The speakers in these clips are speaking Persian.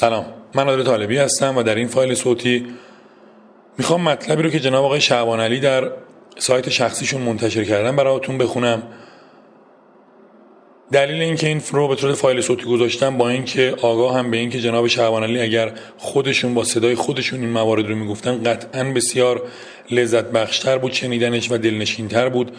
سلام. من عادل طالبی هستم و در این فایل صوتی می‌خوام مطلبی رو که جناب آقای شعبان علی در سایت شخصیشون منتشر کردن براتون بخونم. دلیل اینکه این رو به صورت فایل صوتی گذاشتم با اینکه آگاه هم به اینکه جناب شعبان علی اگر خودشون با صدای خودشون این موارد رو می‌گفتن قطعا بسیار لذت بخشتر بود شنیدنش و دلنشینتر بود.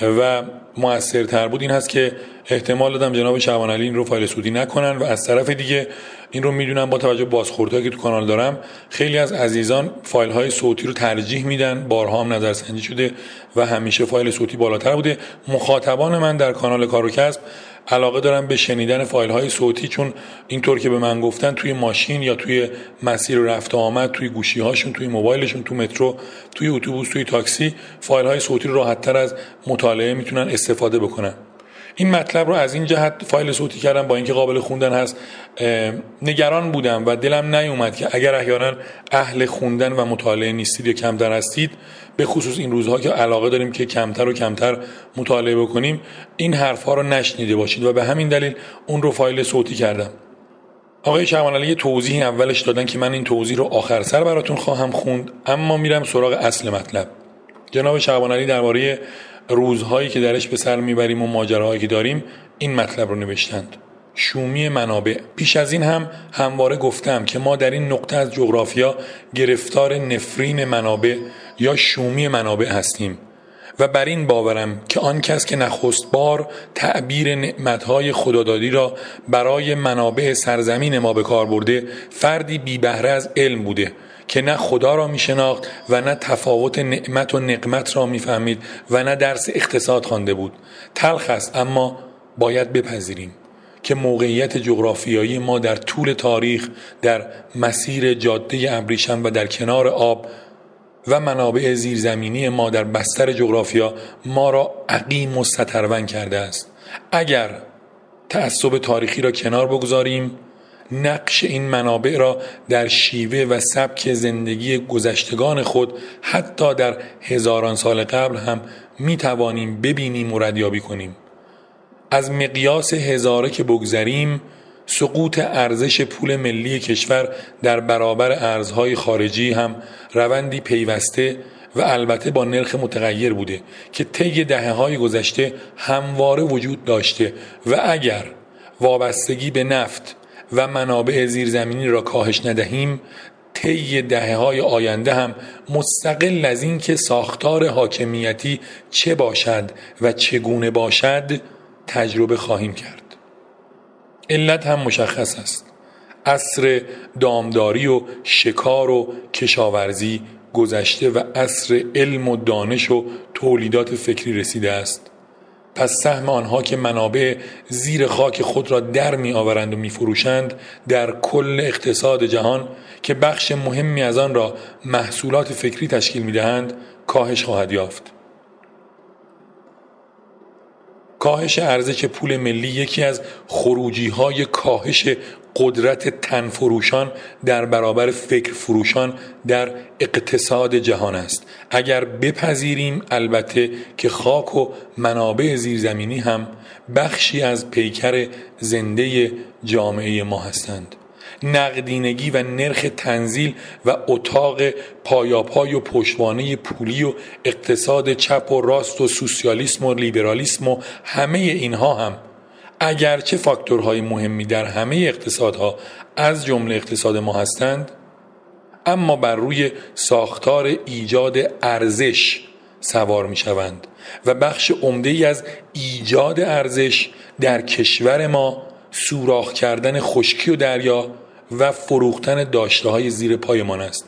و موثرتر بود این هست که احتمال دادم جناب شعبان علی این رو فایل صوتی نکنن و از طرف دیگه این رو می‌دونم با توجه بازخوردهایی که تو کانال دارم خیلی از عزیزان فایل های صوتی رو ترجیح میدن بارها هم نظرسنجی شده و همیشه فایل صوتی بالاتر بوده. مخاطبان من در کانال کار و کسب علاقه دارم به شنیدن فایل های صوتی چون اینطور که به من گفتن توی ماشین یا توی مسیر رفت آمد توی گوشی هاشون توی موبایلشون توی مترو توی اتوبوس توی تاکسی فایل های صوتی راحت تر از مطالعه می‌تونن استفاده بکنن. این مطلب رو از این جهت فایل صوتی کردم با اینکه قابل خوندن هست. نگران بودم و دلم نیومد که اگر احیانا اهل خوندن و مطالعه نیستید یا کمتر هستید به خصوص این روزها که علاقه داریم که کمتر و کمتر مطالعه بکنیم این حرفها رو نشنیده باشید و به همین دلیل اون رو فایل صوتی کردم. آقای شعبان یه توضیح اولش دادن که من این توضیح رو آخر سر براتون خواهم خوند اما میرم سراغ اصل مطلب. جناب شعبان علی درباره روزهایی که درش به سر می‌بریم و ماجراهایی که داریم این مطلب رو نوشتند. شومی منابع. پیش از این هم همواره گفتم که ما در این نقطه از جغرافیا گرفتار نفرین منابع یا شومی منابع هستیم و بر این باورم که آن کس که نخست بار تعبیر نعمتهای خدادادی را برای منابع سرزمین ما به کار برده فردی بی بهره از علم بوده. که نه خدا را می شناخت و نه تفاوت نعمت و نقمت را می فهمید و نه درس اقتصاد خوانده بود. تلخ است اما باید بپذیریم که موقعیت جغرافیایی ما در طول تاریخ در مسیر جاده ابریشم و در کنار آب و منابع زیرزمینی ما در بستر جغرافیا ما را عقیم و سترون کرده است. اگر تعصب تاریخی را کنار بگذاریم نقش این منابع را در شیوه و سبک زندگی گذشتگان خود حتی در هزاران سال قبل هم می توانیم ببینیم و ردیابی کنیم. از مقیاس هزاره که بگذریم سقوط ارزش پول ملی کشور در برابر ارزهای خارجی هم روندی پیوسته و البته با نرخ متغیر بوده که طی دهه های گذشته همواره وجود داشته و اگر وابستگی به نفت و منابع زیرزمینی را کاهش ندهیم طی دهه های آینده هم مستقل از اینکه ساختار حاکمیتی چه باشد و چگونه باشد تجربه خواهیم کرد. علت هم مشخص است. عصر دامداری و شکار و کشاورزی گذشته و عصر علم و دانش و تولیدات فکری رسیده است. پس سهم آنها که منابع زیر خاک خود را در می آورند و می فروشند در کل اقتصاد جهان که بخش مهمی از آن را محصولات فکری تشکیل می دهند کاهش خواهد یافت. کاهش ارزش پول ملی یکی از خروجی های کاهش قدرت تنفروشان در برابر فکر فروشان در اقتصاد جهان است. اگر بپذیریم البته که خاک و منابع زیرزمینی هم بخشی از پیکر زنده جامعه ما هستند. نقدینگی و نرخ تنزیل و اتاق پایاپای و پشوانه پولی و اقتصاد چپ و راست و سوسیالیسم و لیبرالیسم و همه اینها هم اگرچه فاکتورهای مهمی در همه اقتصادها از جمله اقتصاد ما هستند اما بر روی ساختار ایجاد ارزش سوار می شوند و بخش عمده ای از ایجاد ارزش در کشور ما سوراخ کردن خشکی و دریا و فروختن داشته های زیر پایمان است.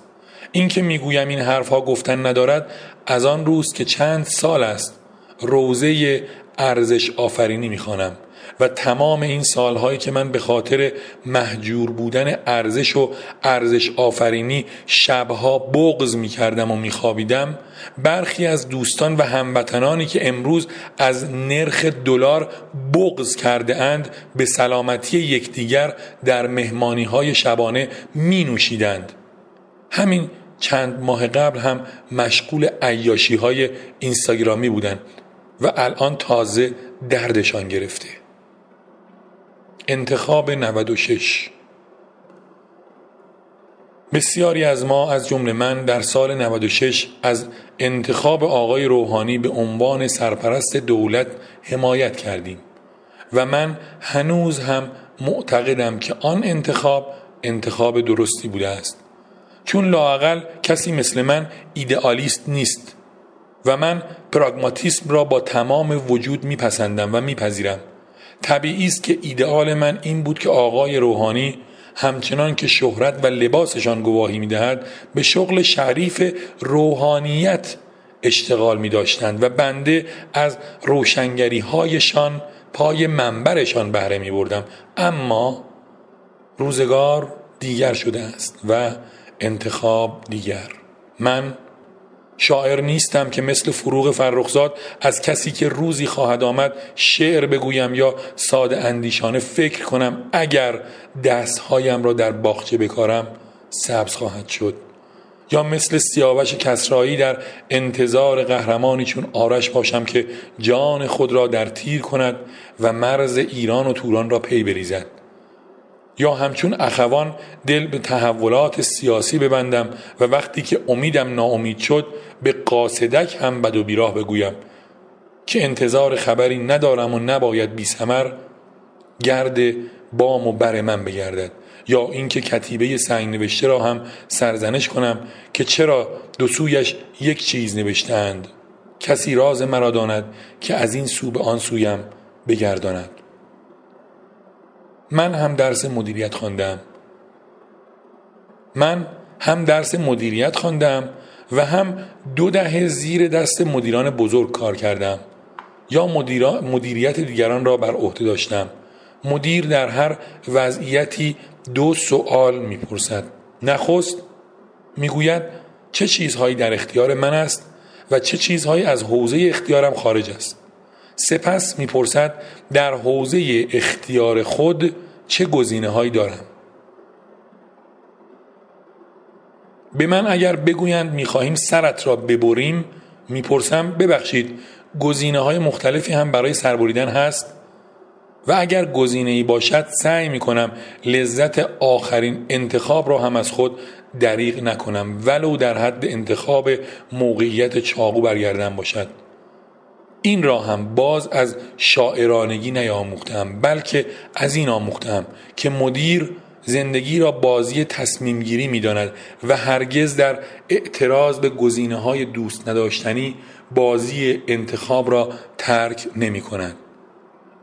این که می‌گویم این حرفها گفتن ندارد از آن روز که چند سال است روزه ارزش آفرینی می‌خوانم. و تمام این سالهایی که من به خاطر محجور بودن ارزش و ارزش آفرینی شبها بغز می کردم و می خوابیدم برخی از دوستان و هموطنانی که امروز از نرخ دلار بغز کرده اند به سلامتی یکدیگر در مهمانی های شبانه می نوشیدند همین چند ماه قبل هم مشغول عیاشی های اینستاگرامی بودند و الان تازه دردشان گرفته. انتخاب 96 بسیاری از ما از جمله من در سال 96 از انتخاب آقای روحانی به عنوان سرپرست دولت حمایت کردیم و من هنوز هم معتقدم که آن انتخاب انتخاب درستی بوده است. چون لاقل کسی مثل من ایدئالیست نیست و من پراگماتیسم را با تمام وجود میپسندم و میپذیرم. طبیعی است که ایدئال من این بود که آقای روحانی همچنان که شهرت و لباسشان گواهی می‌دهد به شغل شریف روحانیت اشتغال می داشتند و بنده از روشنگری هایشان پای منبرشان بهره می بردم اما روزگار دیگر شده است و انتخاب دیگر. من شاعر نیستم که مثل فروغ فرخزاد از کسی که روزی خواهد آمد شعر بگویم یا ساده اندیشانه فکر کنم. اگر دستهایم را در باغچه بکارم سبز خواهد شد. یا مثل سیاوش کسرایی در انتظار قهرمانی چون آرش باشم که جان خود را در تیر کند و مرز ایران و توران را پی بریزد. یا همچون اخوان دل به تحولات سیاسی ببندم و وقتی که امیدم ناامید شد به قاصدک هم بد و بیراه بگویم. که انتظار خبری ندارم و نباید بی سمر گرد بام و بر من بگردد. یا اینکه کتیبه سنگ نوشته را هم سرزنش کنم که چرا دو سویش یک چیز نوشتند کسی راز مرا داند که از این سو به آن سویم بگرداند. من هم درس مدیریت خواندم. من هم درس مدیریت خواندم و هم دو دهه زیر دست مدیران بزرگ کار کردم. یا مدیریت دیگران را بر عهده داشتم. مدیر در هر وضعیتی دو سوال می‌پرسد. نخست می‌گوید چه چیزهایی در اختیار من است و چه چیزهایی از حوزه اختیارم خارج است؟ سپس می‌پرسد در حوزه اختیار خود چه گزینه هایی دارم؟ به من اگر بگویند می‌خواهیم سرت را ببریم می‌پرسم ببخشید گزینه های مختلفی هم برای سربریدن هست؟ و اگر گزینه ای باشد سعی می کنم لذت آخرین انتخاب را هم از خود دریغ نکنم ولو در حد انتخاب موقعیت چاقو برگردن باشد. این را هم باز از شاعرانگی نیاموختم بلکه از این آموختم که مدیر زندگی را بازی تصمیم گیری می داند و هرگز در اعتراض به گزینه های دوست نداشتنی بازی انتخاب را ترک نمی کند.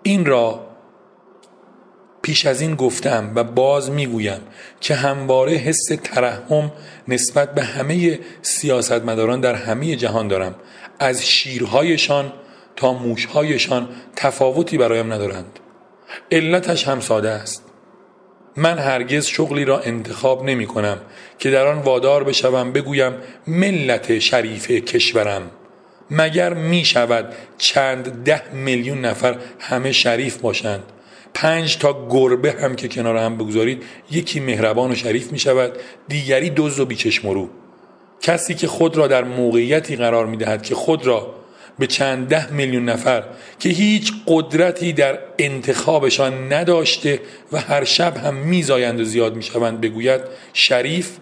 این را پیش از این گفتم و باز می‌گویم که همواره حس ترحم نسبت به همه سیاستمداران در همه جهان دارم از شیرهایشان موشهایشان تفاوتی برایم ندارند. علتش هم ساده است. من هرگز شغلی را انتخاب نمی کنم که در آن وادار بشوم بگویم ملت شریف کشورم. مگر می شود چند ده میلیون نفر همه شریف باشند؟ پنج تا گربه هم که کنار هم بگذارید یکی مهربان و شریف می شود دیگری دوز و بیچشم رو. کسی که خود را در موقعیتی قرار می دهد که خود را به چند ده میلیون نفر که هیچ قدرتی در انتخابشان نداشته و هر شب هم میزایند و زیاد می‌شوند بگوید شریف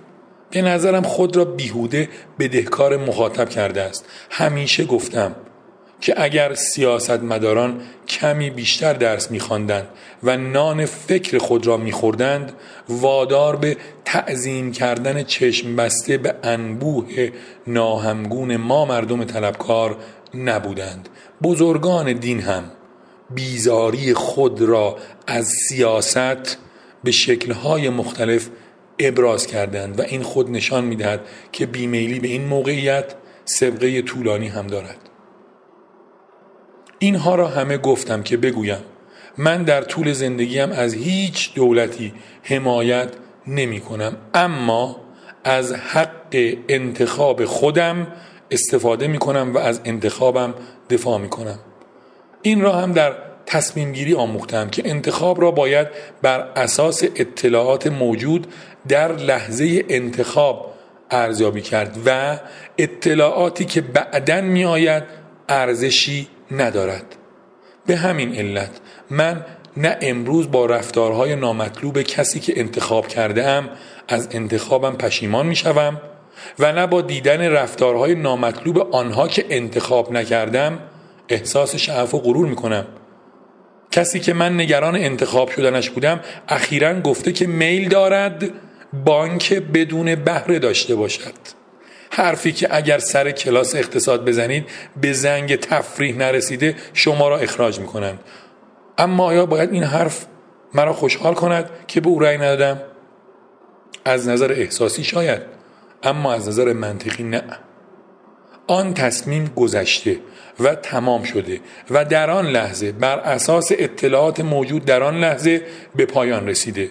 به نظرم خود را بیهوده بدهکار مخاطب کرده است. همیشه گفتم که اگر سیاستمداران کمی بیشتر درس میخواندند و نان فکر خود را میخوردند وادار به تعظیم کردن چشم بسته به انبوه ناهمگون ما مردم طلبکار نبودند. بزرگان دین هم بیزاری خود را از سیاست به شکلهای مختلف ابراز کردند و این خود نشان می‌دهد که بیمیلی به این موقعیت سبقه طولانی هم دارد. اینها را همه گفتم که بگویم من در طول زندگیم از هیچ دولتی حمایت نمی کنم اما از حق انتخاب خودم استفاده می کنم و از انتخابم دفاع می کنم این را هم در تصمیم گیری آموختم که انتخاب را باید بر اساس اطلاعات موجود در لحظه انتخاب ارزیابی کرد و اطلاعاتی که بعدا می آید ارزشی ندارد. به همین علت من نه امروز با رفتارهای نامطلوب کسی که انتخاب کرده ام از انتخابم پشیمان می‌شوم و نه با دیدن رفتارهای نامطلوب آنها که انتخاب نکردم احساس شعف و غرور می‌کنم. کسی که من نگران انتخاب شدنش بودم اخیرا گفته که میل دارد بانک بدون بهره داشته باشد. حرفی که اگر سر کلاس اقتصاد بزنید به زنگ تفریح نرسیده شما را اخراج می‌کنند. اما آیا باید این حرف مرا خوشحال کند که به او رأی ندادم؟ از نظر احساسی شاید. اما از نظر منطقی نه. آن تصمیم گذشته و تمام شده و در آن لحظه بر اساس اطلاعات موجود در آن لحظه به پایان رسیده.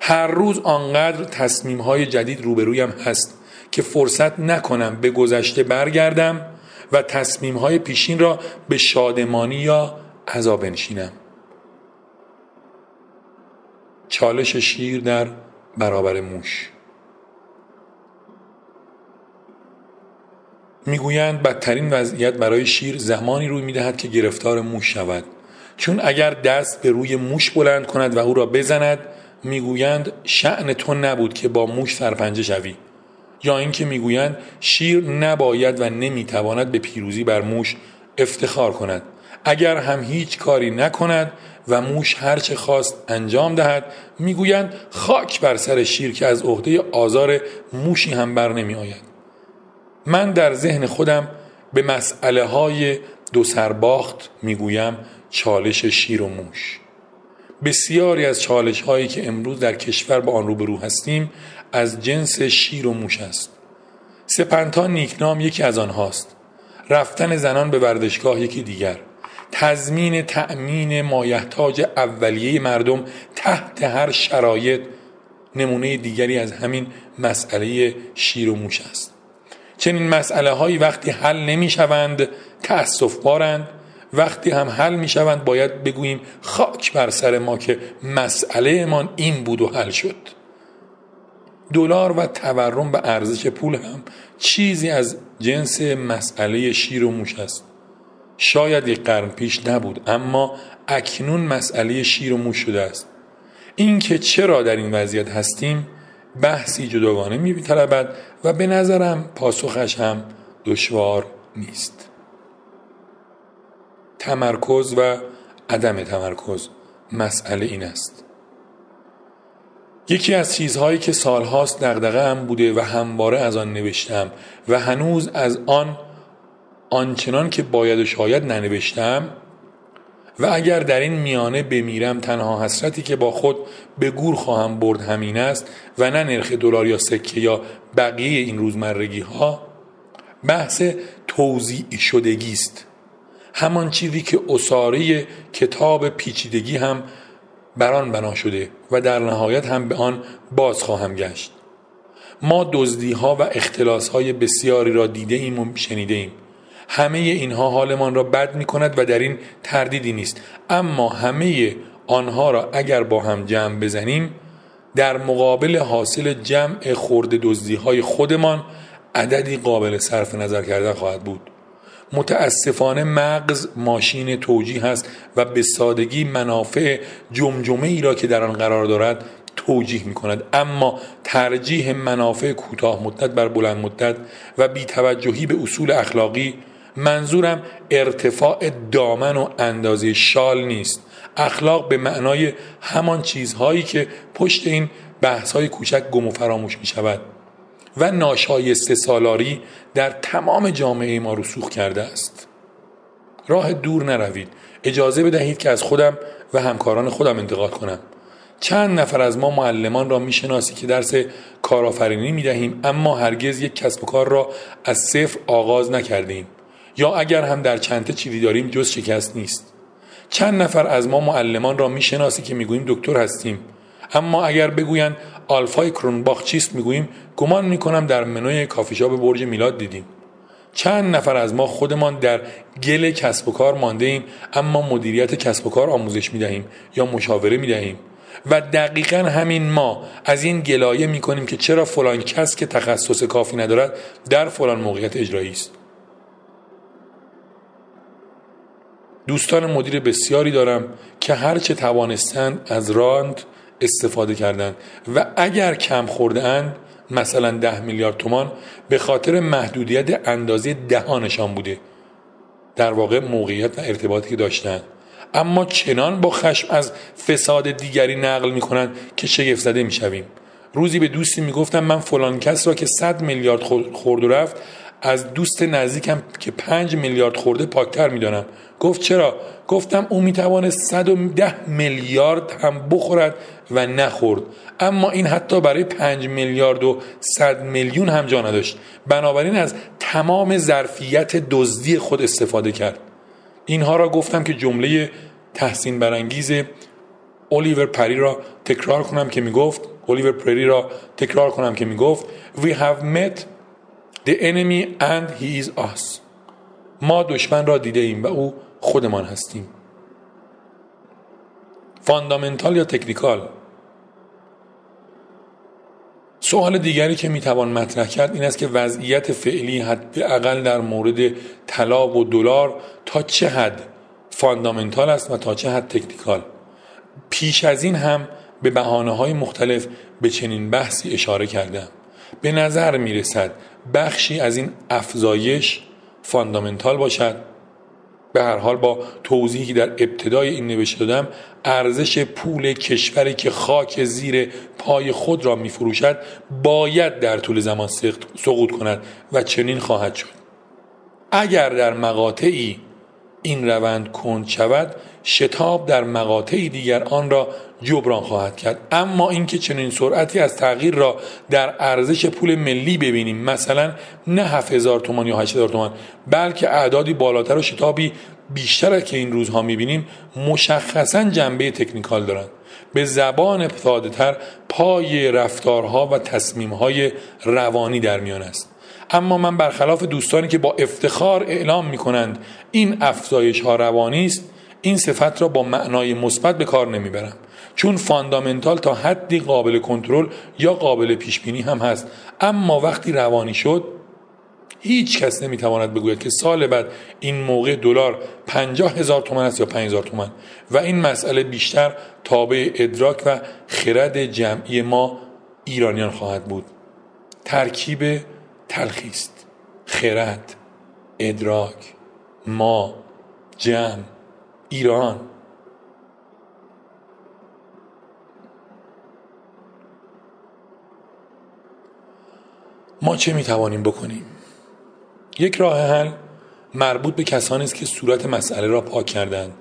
هر روز آنقدر تصمیم های جدید روبرویم هست که فرصت نکنم به گذشته برگردم و تصمیم های پیشین را به شادمانی یا عذاب بنشینم. چالش شیر در برابر موش. می‌گویند بدترین وضعیت برای شیر زمانی روی می‌دهد که گرفتار موش شود. چون اگر دست به روی موش بلند کند و او را بزند می‌گویند شعن تو نبود که با موش سرپنجه شوی. یا اینکه می‌گویند شیر نباید و نمی‌تواند به پیروزی بر موش افتخار کند. اگر هم هیچ کاری نکند و موش هرچه خواست انجام دهد می‌گویند خاک بر سر شیر که از عهده آزار موشی هم بر نمی آید من در ذهن خودم به مسئله های دو سرباخت می‌گویم چالش شیر و موش. بسیاری از چالش هایی که امروز در کشور با آن روبرو هستیم از جنس شیر و موش است. سپنتا نیکنام یکی از آنهاست. رفتن زنان به ورزشگاه یکی دیگر. تضمین تأمین مایحتاج اولیه مردم تحت هر شرایط نمونه دیگری از همین مسئله شیر و موش است. چنین مسئله هایی وقتی حل نمی شوند تأصف بارند. وقتی هم حل می شوند باید بگوییم خاک بر سر ما که مسئله من این بود و حل شد. دلار و تورم به ارزش پول هم چیزی از جنس مسئله شیر و موش است. شاید یک قرن پیش نبود اما اکنون مسئله شیر و موش شده است. اینکه چرا در این وضعیت هستیم؟ بحثی جداگانه میطلبد و به نظرم پاسخش هم دشوار نیست. تمرکز و عدم تمرکز مسئله این است. یکی از چیزهایی که سالهاست دغدغه هم بوده و همواره از آن نوشتم و هنوز از آن آنچنان که باید و شاید ننوشتم و اگر در این میانه بمیرم تنها حسرتی که با خود به گور خواهم برد همین است و نه نرخ دلار یا سکه یا بقیه این روزمرگی ها بحث توضیع شدگی است. همان چیزی که اساره کتاب پیچیدگی هم بر آن بنا شده و در نهایت هم به آن باز خواهم گشت. ما دزدی ها و اختلاس های بسیاری را دیده ایم و شنیده ایم. همه اینها حالمان را بد می کند و در این تردیدی نیست. اما همه آنها را اگر با هم جمع بزنیم در مقابل حاصل جمع خورده دزدی های خودمان عددی قابل صرف نظر کردن خواهد بود. متاسفانه مغز ماشین توجیه است و به سادگی منافع جمجمه ای را که در آن قرار دارد توجیه می کند اما ترجیح منافع کوتاه مدت بر بلند مدت و بیتوجهی به اصول اخلاقی منظورم ارتفاع دامن و اندازه شال نیست. اخلاق به معنای همان چیزهایی که پشت این بحث های کوچک گم و فراموش می شود و ناشایسته سالاری در تمام جامعه ما رسوخ کرده است. راه دور نروید. اجازه بدهید که از خودم و همکاران خودم انتقاد کنم. چند نفر از ما معلمان را می‌شناسی که درس کارآفرینی می دهیم اما هرگز یک کسب و کار را از صفر آغاز نکردیم. یا اگر هم در چند چیزی داریم جز شکست نیست. چند نفر از ما معلمان را می‌شناسی که می‌گوییم دکتر هستیم. اما اگر بگویند آلفای کرونباخ چیست می‌گوییم گمان می‌کنم در منوی کافی شاپ برج میلاد دیدیم. چند نفر از ما خودمان در گل کسب و کار مانده ایم اما مدیریت کسب و کار آموزش می‌دهیم یا مشاوره می‌دهیم. و دقیقا همین ما از این گلایه می‌کنیم که چرا فلان کس که تخصص کافی ندارد در فلان موقعیت اجرایی است. دوستان مدیر بسیاری دارم که هرچه توانستند از راند استفاده کردند و اگر کم خورده اند مثلا ده میلیارد تومان به خاطر محدودیت اندازه دهانشان بوده. در واقع موقعیت و ارتباطی که داشتند اما چنان با خشم از فساد دیگری نقل می‌کنند که شگفت زده می‌شویم. روزی به دوستی می‌گفتم من فلان کس را که صد میلیارد خورد و رفت از دوست نزدیکم که پنج میلیارد خورده پاکتر می‌دانم. گفت چرا؟ گفتم او می‌توانه 110 میلیارد هم بخورد و نخورد. اما این حتی برای 5 میلیارد و 100 میلیون هم جا نداشت. بنابراین از تمام ظرفیت دزدی خود استفاده کرد. اینها را گفتم که جمله تحسین برانگیز الیور پری را تکرار کنم که می‌گفت الیور پری را تکرار کنم که می‌گفت we have met the enemy and he is us. ما دشمن را دیده ایم و او خودمان هستیم. fundamental یا technical سوال دیگری که می‌توان مطرح کرد این است که وضعیت فعلی حداقل در مورد طلا و دلار تا چه حد fundamental است و تا چه حد technical پیش از این هم به بحانه های مختلف به چنین بحثی اشاره کردم. به نظر می رسد بخشی از این افزایش فاندامنتال باشد. به هر حال با توضیحی در ابتدای این نوشته دادم ارزش پول کشوری که خاک زیر پای خود را می فروشد باید در طول زمان سقوط کند و چنین خواهد شد. اگر در مقاطعی این روند کند شود شتاب در مقاطعی دیگر آن را جبران خواهد کرد. اما اینکه چنین سرعتی از تغییر را در ارزش پول ملی ببینیم مثلا نه 7000 تومان یا 8000 تومان بلکه اعدادی بالاتر و شتابی بیشتر که این روزها می‌بینیم مشخصا جنبه تکنیکال دارند به زبان ساده تر پای رفتارها و تصمیمهای روانی در میان است. اما من برخلاف دوستانی که با افتخار اعلام می کنند این افزایش ها روانی است این صفت را با معنای مثبت به کار نمی‌برم. چون فاندامنتال تا حدی قابل کنترل یا قابل پیش بینی هم هست. اما وقتی روانی شد هیچ کس نمی‌تواند بگوید که سال بعد این موقع دلار پنجاه هزار تومن است یا پنج هزار تومن و این مسئله بیشتر تابع ادراک و خرد جمعی ما ایرانیان خواهد بود. ترکیب تلخیست خرد ادراک ما جمع ایران. ما چه می توانیم بکنیم؟ یک راه حل مربوط به کسانی است که صورت مسئله را پاک کردند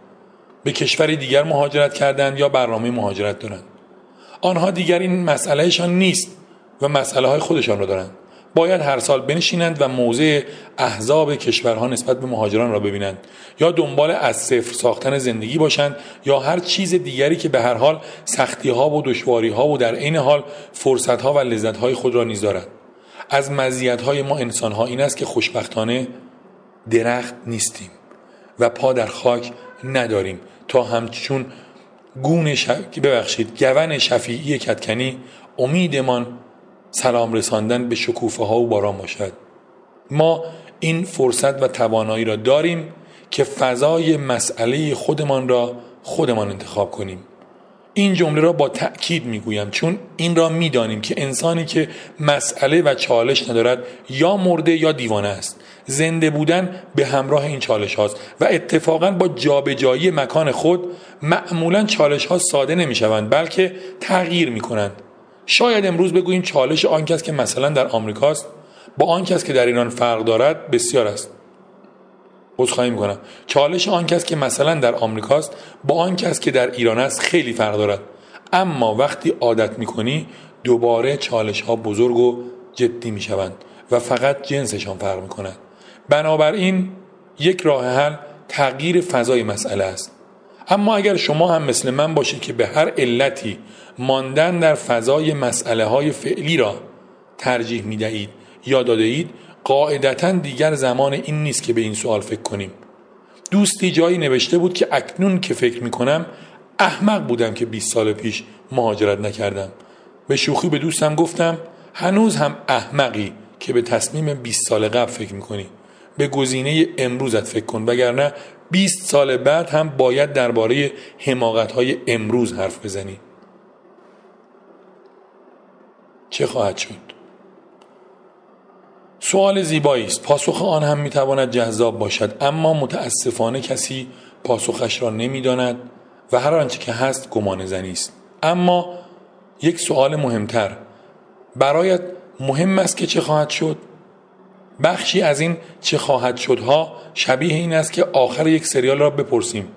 به کشوری دیگر مهاجرت کردند یا برنامه مهاجرت دارند. آنها دیگر این مسئلهشان نیست و مسئله های خودشان را دارند. باید هر سال بنشینند و موضع احزاب کشورها نسبت به مهاجران را ببینند. یا دنبال از صفر ساختن زندگی باشند یا هر چیز دیگری که به هر حال سختی ها و دشواری ها و در عین حال فرصت ها و لذت های خود را نیز دارد از مزیت های ما انسان ها این است که خوشبختانه درخت نیستیم و پا در خاک نداریم. تا همچون گون شف... ببخشید گون شفیعی کتکنی امیدمان سلام رساندن به شکوفه ها و باران باشد. ما این فرصت و توانایی را داریم که فضای مسئله خودمان را خودمان انتخاب کنیم. این جمله را با تأکید می‌گویم چون این را می‌دانیم که انسانی که مسئله و چالش ندارد یا مرده یا دیوانه است. زنده بودن به همراه این چالش هاست و اتفاقا با جابجایی مکان خود معمولا چالش ها ساده نمی شوند بلکه تغییر می کنند شاید امروز بگوییم چالش آن کس که مثلا در آمریکاست با آن کس که در ایران فرق دارد بسیار است. عذرخواهی می‌کنم. چالش آن کس که مثلا در آمریکاست با آن کس که در ایران است خیلی فرق دارد. اما وقتی عادت می‌کنی دوباره چالش ها بزرگ و جدی می‌شوند و فقط جنسشان فرق می‌کند. بنابراین یک راه حل تغییر فضای مسئله است. اما اگر شما هم مثل من باشید که به هر علتی ماندن در فضای مسئله های فعلی را ترجیح می دهید یا داده اید قاعدتا دیگر زمان این نیست که به این سوال فکر کنیم. دوستی جایی نوشته بود که اکنون که فکر می کنم احمق بودم که 20 سال پیش مهاجرت نکردم. به شوخی به دوستم گفتم هنوز هم احمقی که به تصمیم 20 سال قبل فکر می‌کنی. به گزینه امروزت فکر کن وگرنه 20 سال بعد هم باید درباره حماقت های امروز حرف بزنی. چه خواهد شد؟ سوال زیبایی است پاسخ آن هم می‌تواند جذاب باشد اما متاسفانه کسی پاسخش را نمی‌داند و هر آنچه که هست گمان زنی است. اما یک سوال مهمتر. برایت مهم است که چه خواهد شد؟ بخشی از این چه خواهد شدها شبیه این است که آخر یک سریال را بپرسیم.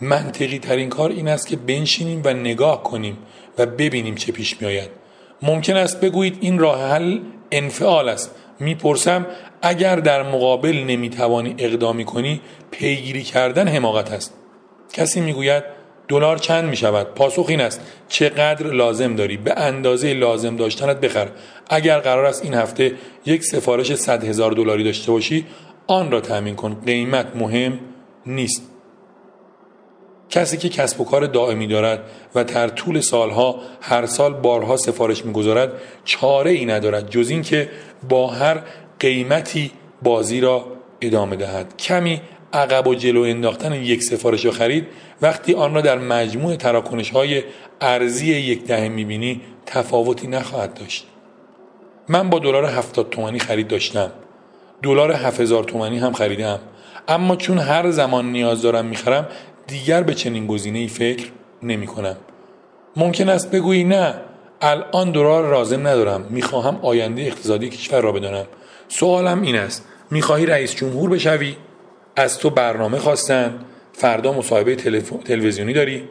منطقی ترین کار این است که بنشینیم و نگاه کنیم و ببینیم چه پیش می آید ممکن است بگویید این راه حل انفعال است. می‌پرسم اگر در مقابل نمی‌توانی اقدامی کنی پیگیری کردن حماقت است. کسی می‌گوید دلار چند می شود پاسخ این است. چقدر لازم داری؟ به اندازه لازم داشتنت بخر. اگر قرار است این هفته یک سفارش 100 هزار دلاری داشته باشی آن را تأمین کن. قیمت مهم نیست. کسی که کسب و کار دائمی دارد و در طول سالها هر سال بارها سفارش می‌گذارد چاره ای ندارد جز اینکه با هر قیمتی بازی را ادامه دهد. کمی عقب و جلو انداختن یک سفارش و خرید. وقتی آن را در مجموع تراکنش های ارزی یک دهه می‌بینی تفاوتی نخواهد داشت. من با دلار هفتاد تومانی خرید داشتم. دلار هزار تومانی هم خریدم. اما چون هر زمان نیاز دارم می‌خرم دیگر به چنین گزینه ای فکر نمی کنم ممکن است بگویی نه الان دلار رازم ندارم. می‌خواهم آینده اقتصادی کشور را بدانم. سوالم این است. می‌خواهی رئیس جمهور بشوی؟ از تو برنامه خواستند فردا مصاحبه تلویزیونی داری؟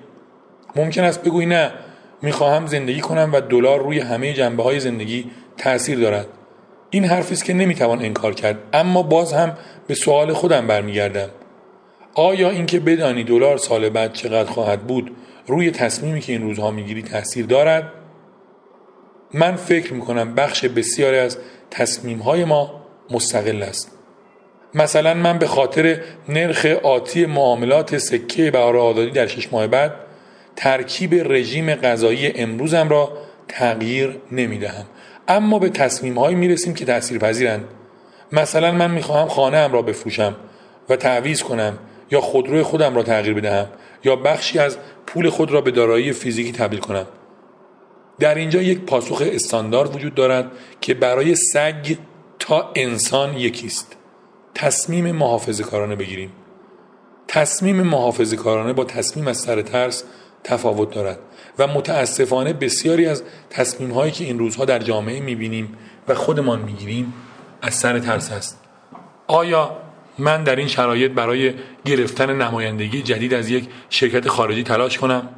ممکن است بگویی نه. می‌خواهم زندگی کنم و دلار روی همه جنبه های زندگی تاثیر دارد. این حرفی است که نمی‌توان انکار کرد. اما باز هم به سوال خودم برمیگردم. آیا اینکه بدانی دلار سال بعد چقدر خواهد بود روی تصمیمی که این روزها می‌گیری تاثیر دارد؟ من فکر می‌کنم بخش بسیاری از تصمیم های ما مستقل است. مثلا من به خاطر نرخ آتی معاملات سکه بهار آزادی در شش ماه بعد ترکیب رژیم غذایی امروزم را تغییر نمی دهم اما به تصمیم هایی می رسیم که تأثیر پذیرند مثلا من می خواهم خانه ام را بفروشم و تعویز کنم. یا خودروی خودم را تغییر بدهم یا بخشی از پول خود را به دارایی فیزیکی تبدیل کنم. در اینجا یک پاسخ استاندارد وجود دارد که برای سگ تا انسان یکیست. تصمیم محافظه کارانه بگیریم. تصمیم محافظه کارانه با تصمیم از سر ترس تفاوت دارد و متاسفانه بسیاری از تصمیم هایی که این روزها در جامعه می‌بینیم و خودمان می‌گیریم از سر ترس است. آیا من در این شرایط برای گرفتن نمایندگی جدید از یک شرکت خارجی تلاش کنم.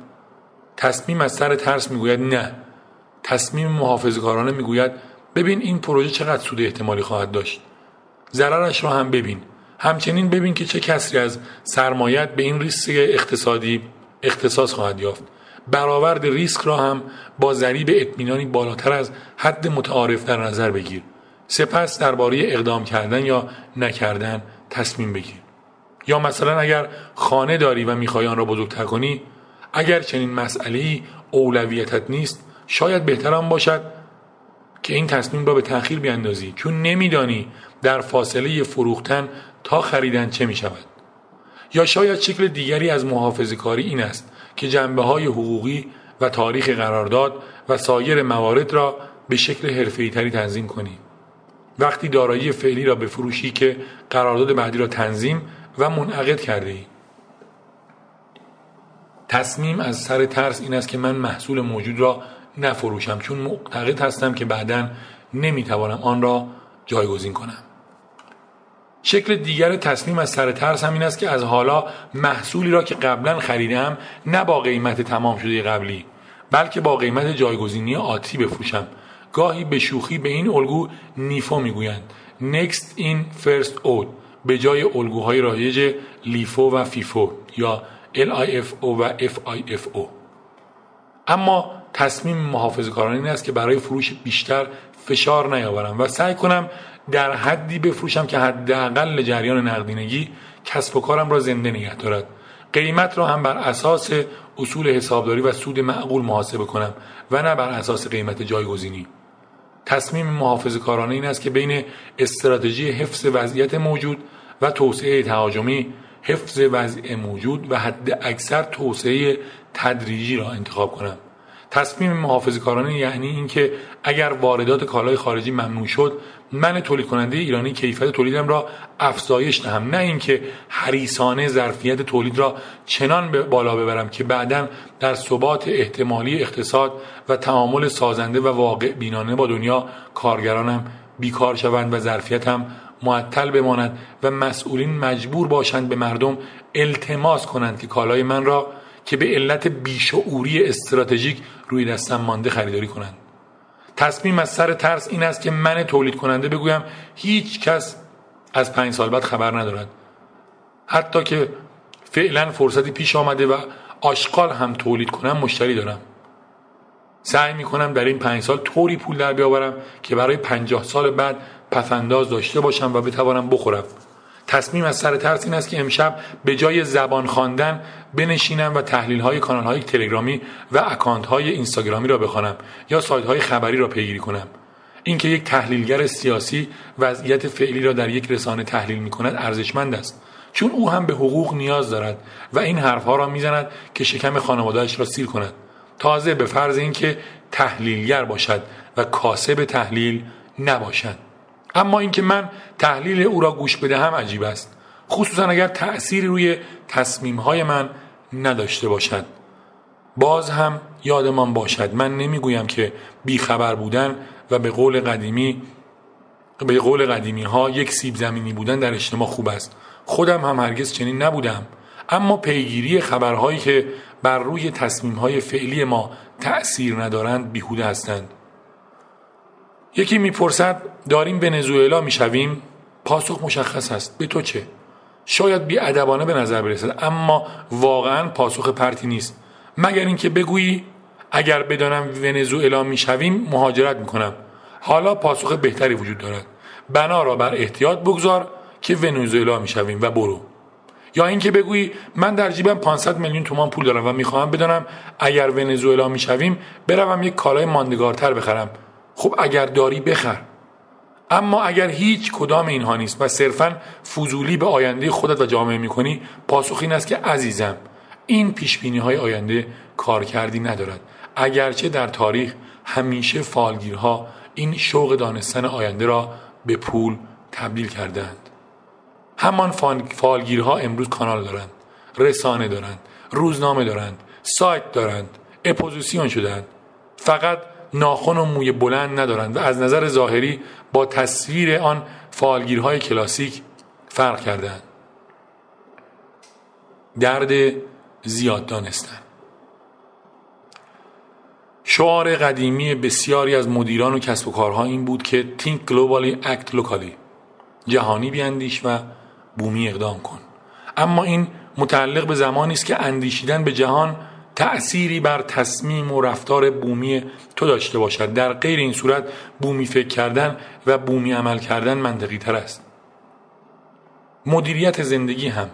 تصمیم از سر ترس می‌گوید نه. تصمیم محافظه کارانه می‌گوید ببین این پروژه چقدر سود احتمالی خواهد داشت. ضررش را هم ببین. همچنین ببین که چه کسری از سرمایت به این ریسک اقتصادی اختصاص خواهد یافت. برآورد ریسک را هم با ضریب اطمینانی بالاتر از حد متعارف در نظر بگیر. سپس درباره اقدام کردن یا نکردن تصمیم بگیر. یا مثلا اگر خانه داری و می‌خوای آن را بزرگتر کنی اگر چنین مسئله اولویتت نیست شاید بهترم باشد که این تصمیم را به تأخیر بیاندازی چون نمیدانی در فاصله فروختن تا خریدن چه می شود یا شاید شکل دیگری از محافظه کاری این است که جنبه های حقوقی و تاریخ قرارداد و سایر موارد را به شکل حرفه‌ای تری تنظیم کنی. وقتی دارایی فعلی را بفروشی که قرارداد بعدی را تنظیم و منعقد کرده ای تصمیم از سر ترس این است که من محصول موجود را نفروشم چون معتقد هستم که بعدا نمی‌توانم آن را جایگزین کنم. شکل دیگر تصمیم از سر ترس هم این است که از حالا محصولی را که قبلا خریدم نه با قیمت تمام شده قبلی بلکه با قیمت جایگزینی آتی بفروشم. گاهی به شوخی به این الگو نیفو می‌گویند. Next in First Out به جای الگوهای رایج لیفو و فیفو یا LIFO و FIFO اما تصمیم محافظ کاران این است که برای فروش بیشتر فشار نیاورم و سعی کنم در حدی بفروشم که حداقل جریان نقدینگی کسب و کارم را زنده نگه دارد. قیمت را هم بر اساس اصول حسابداری و سود معقول محاسبه کنم و نه بر اساس قیمت جایگزینی. تصمیم محافظ کارانه این است که بین استراتژی حفظ وضعیت موجود و توسعه تهاجمی حفظ وضع موجود و حد اکثر توسعه تدریجی را انتخاب کنم تصمیم محافظ کارانه یعنی اینکه اگر واردات کالای خارجی ممنوع شد من تولید کننده ایرانی کیفیت تولیدم را افزایش دهم. نه اینکه حریصانه ظرفیت تولید را چنان به بالا ببرم که بعدا در ثبات احتمالی اقتصاد و تعامل سازنده و واقع بینانه با دنیا کارگرانم بیکار شوند و ظرفیتم معطل بماند و مسئولین مجبور باشند به مردم التماس کنند که کالای من را که به علت بیشعوری استراتژیک روی دستم مانده خریداری کنند. تصمیم از سر ترس این است که من تولید کننده بگویم هیچ کس از پنج سال بعد خبر ندارد. حتی که فعلا فرصتی پیش آمده و آشغال هم تولید کنم مشتری دارم. سعی می کنم در این پنج سال طوری پول در بیاورم که برای پنجاه سال بعد پسنداز داشته باشم و بتوانم بخورم. تصمیم از سر ترس این است که امشب به جای زبان خواندن بنشینم و تحلیل های کانال های تلگرامی و اکانت های اینستاگرامی را بخوانم یا سایت های خبری را پیگیری کنم. اینکه یک تحلیلگر سیاسی وضعیت فعلی را در یک رسانه تحلیل می کند ارزشمند است. چون او هم به حقوق نیاز دارد و این حرفها را می‌زند که شکم خانوادهش را سیر کند. تازه به فرض اینکه تحلیلگر باشد و کاسب تحلیل نباشد. اما اینکه من تحلیل او را گوش بدهم عجیب است. خصوصا اگر تأثیری روی تصمیمهای من نداشته باشد. باز هم یادمان باشد. من نمی‌گویم که بیخبر بودن و به قول قدیمی به قول قدیمی ها یک سیب زمینی بودن در اجتماع خوب است. خودم هم هرگز چنین نبودم. اما پیگیری خبرهایی که بر روی تصمیم های فعلی ما تأثیر ندارند بیهوده هستند. یکی می‌پرسد داریم ونزوئلا می‌شویم؟ پاسخ مشخص است. به تو چه؟ شاید بی ادبانه به نظر برسد اما واقعا پاسخ پرتی نیست. مگر اینکه بگویی اگر بدانم ونزوئلا می‌شویم مهاجرت می‌کنم. حالا پاسخ بهتری وجود دارد. بنا را بر احتیاط بگذار که ونزوئلا می‌شویم و برو. یا اینکه بگویی من در جیبم 500 میلیون تومان پول دارم و می‌خواهم بدانم اگر ونزوئلا می‌شویم بروم یک کالای ماندگارتر بخرم. خب اگر داری بخر. اما اگر هیچ کدام اینها نیست و صرفا فضولی به آینده خودت و جامعه می‌کنی پاسخ این است که عزیزم این پیش های آینده کارکردی ندارد. اگرچه در تاریخ همیشه فالگیرها این شوق دانستن آینده را به پول تبدیل کردند همان فالگیرها امروز کانال دارند رسانه دارند روزنامه دارند سایت دارند اپوزیسیون شدند فقط ناخن و موی بلند ندارند و از نظر ظاهری با تصویر آن فالگیرهای کلاسیک فرق کردند درد زیاد دانستن. شعار قدیمی بسیاری از مدیران و کسب و کارها این بود که think globally act locally جهانی بیاندیش و بومی اقدام کن. اما این متعلق به زمانی است که اندیشیدن به جهان تأثیری بر تصمیم و رفتار بومی تو داشته باشد. در غیر این صورت بومی فکر کردن و بومی عمل کردن منطقی تر است. مدیریت زندگی هم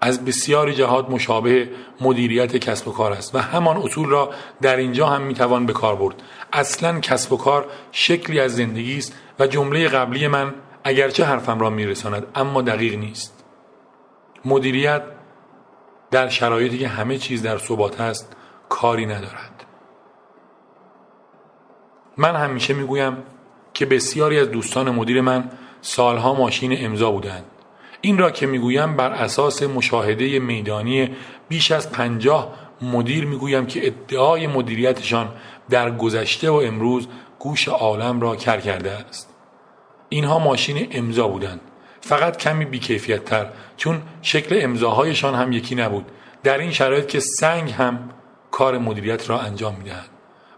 از بسیاری جهات مشابه مدیریت کسب و کار است و همان اصول را در اینجا هم می‌توان به کار برد. اصلا کسب و کار شکلی از زندگی است و جمله قبلی من اگرچه حرفم را میرساند اما دقیق نیست. مدیریت در شرایطی که همه چیز در ثبات است کاری ندارد. من همیشه می‌گویم که بسیاری از دوستان مدیر من سالها ماشین امضا بودند. این را که می‌گویم بر اساس مشاهده میدانی بیش از پنجاه مدیر می‌گویم که ادعای مدیریتشان در گذشته و امروز گوش عالم را کر کرده است. اینها ماشین امضا بودند. فقط کمی بیکیفیت تر چون شکل امضاهایشان هم یکی نبود. در این شرایط که سنگ هم کار مدیریت را انجام می‌دهد.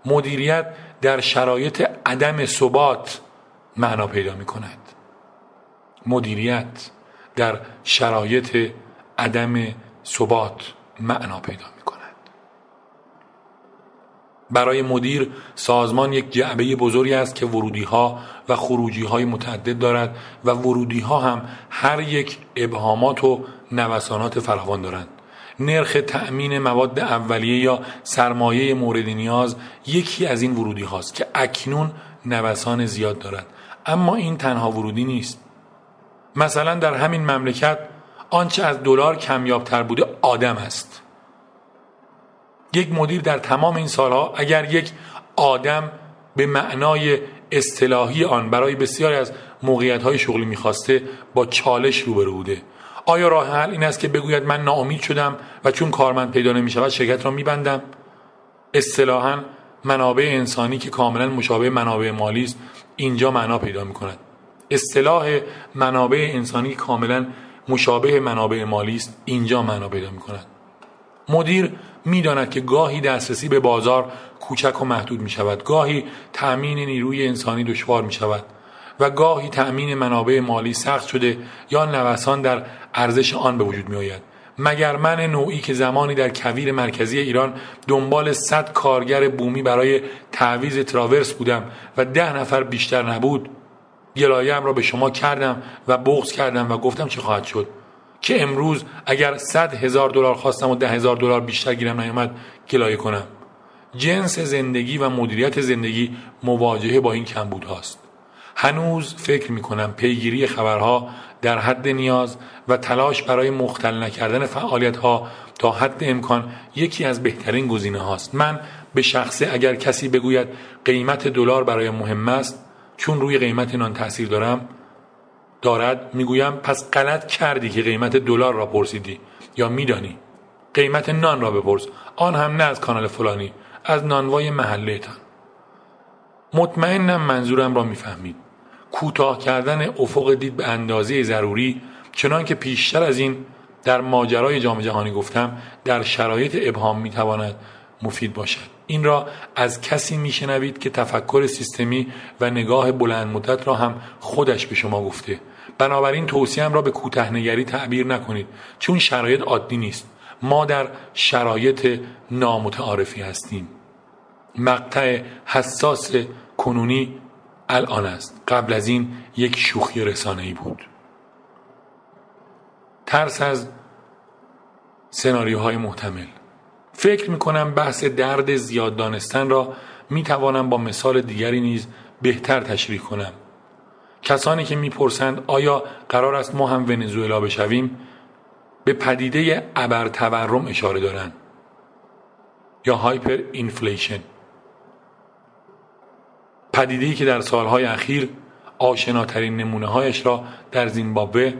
مدیریت در شرایط عدم ثبات معنا پیدا می کند مدیریت در شرایط عدم ثبات معنا پیدا می کند برای مدیر سازمان یک جعبه بزرگی است که ورودی ها و خروجی های متعدد دارد و ورودی ها هم هر یک ابهامات و نوسانات فراوان دارند. نرخ تأمین مواد اولیه یا سرمایه مورد نیاز یکی از این ورودی هاست که اکنون نوسان زیاد دارد. اما این تنها ورودی نیست. مثلا در همین مملکت آنچه از دلار کمیابتر بوده آدم است. یک مدیر در تمام این سالها اگر یک آدم به معنای اصطلاحی آن برای بسیاری از موقعیت های شغلی می‌خواسته با چالش روبرو بوده. آیا راه حل این است که بگوید من ناامید شدم و چون کارمند پیدا نمی شود شرکت را میبندم؟ اصطلاحا منابع انسانی که کاملا مشابه منابع مالی است اینجا معنا پیدا می کند اصطلاح منابع انسانی کاملا مشابه منابع مالی است اینجا معنا پیدا می کند مدیر می‌داند که گاهی دسترسی به بازار کوچک و محدود می شود گاهی تأمین نیروی انسانی دشوار می شود و گاهی تأمین منابع مالی سخت شده یا نوسان در ارزش آن به وجود می آید مگر من نوعی که زمانی در کویر مرکزی ایران دنبال صد کارگر بومی برای تعویز تراورس بودم و ده نفر بیشتر نبود گلایم را به شما کردم و بغض کردم و گفتم چه خواهد شد؟ که امروز اگر صد هزار دلار خواستم و ده هزار دلار بیشتر گیرم نیامد گلایه کنم. جنس زندگی و مدیریت زندگی مواجهه با این کمبود هاست. هنوز فکر می کنم پیگیری خبرها در حد نیاز و تلاش برای مختل نکردن فعالیت ها تا حد امکان یکی از بهترین گزینه هاست. من به شخصه اگر کسی بگوید قیمت دلار برای مهم است چون روی قیمت نان تاثیر دارم دارد؟ می‌گویم پس غلط کردی که قیمت دلار را پرسیدی. یا میدانی؟ قیمت نان را بپرس. آن هم نه از کانال فلانی از نانوای محلهتان. مطمئنم منظورم را می‌فهمید. کوتاه کردن افق دید به اندازه ضروری چنان که پیشتر از این در ماجرای جام جهانی گفتم در شرایط ابهام می‌تواند مفید باشد. این را از کسی میشنوید که تفکر سیستمی و نگاه بلند مدت را هم خودش به شما گفته. بنابراین توصیم را به کوتهنگری تعبیر نکنید چون شرایط عادی نیست. ما در شرایط نامتعارفی هستیم. مقطع حساس کنونی الان است. قبل از این یک شوخی رسانه ای بود. ترس از سناریوهای محتمل. فکر می کنم بحث درد زیاد دانستن را می توانم با مثال دیگری نیز بهتر تشریح کنم. کسانی که می‌پرسند آیا قرار است ما هم ونزوئلا بشویم به پدیده ابر تورم اشاره دارند. یا hyperinflation. پدیده ای که در سالهای اخیر آشناترین نمونه هایش را در زیمبابوه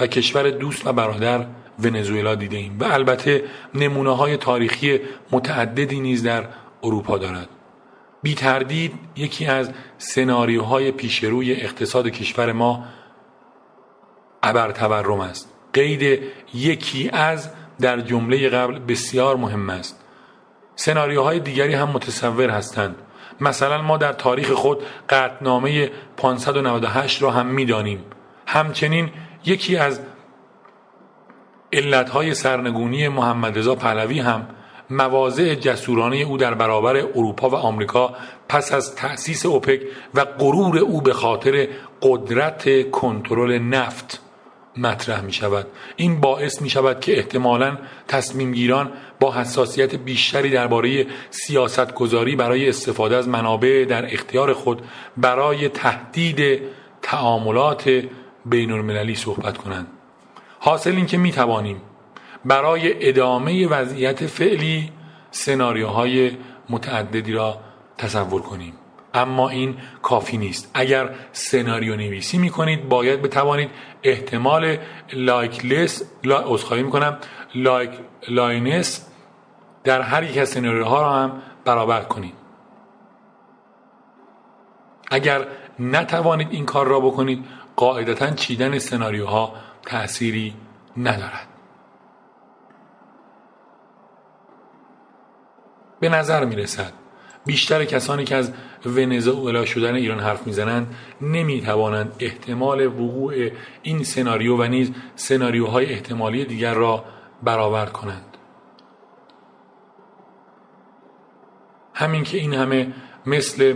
و کشور دوست و برادر ونزوئلا دیده ایم و البته نمونه های تاریخی متعددی نیز در اروپا دارد. بی تردید یکی از سناریوهای پیشروی اقتصاد کشور ما ابر تورم است. قید یکی از در جمله قبل بسیار مهم است. سناریوهای دیگری هم متصور هستند. مثلا ما در تاریخ خود قطنامه 598 را هم می‌دانیم. همچنین یکی از علتهای سرنگونی محمد رضا پهلوی هم مواضع جسورانه او در برابر اروپا و آمریکا پس از تأسیس اوپک و غرور او به خاطر قدرت کنترل نفت مطرح می شود این باعث می شود که احتمالا تصمیم گیران با حساسیت بیشتری درباره سیاست گذاری برای استفاده از منابع در اختیار خود برای تهدید تعاملات بین المللی صحبت کنند. حاصل این که می توانیم برای ادامه وضعیت فعلی سناریوهای متعددی را تصور کنیم. اما این کافی نیست. اگر سناریو نویسی می کنید باید بتوانید احتمال لایکلس لا می کنم لایک لاینس در هر یک از سناریوها را هم برابر کنید. اگر نتوانید این کار را بکنید قاعدتا چیدن سناریوها تأثیری ندارد. به نظر می رسد بیشتر کسانی که از ونزوئلا شدن ایران حرف می‌زنند نمی‌توانند احتمال وقوع این سناریو و نیز سناریوهای احتمالی دیگر را برآورد کنند. همین که این همه مثل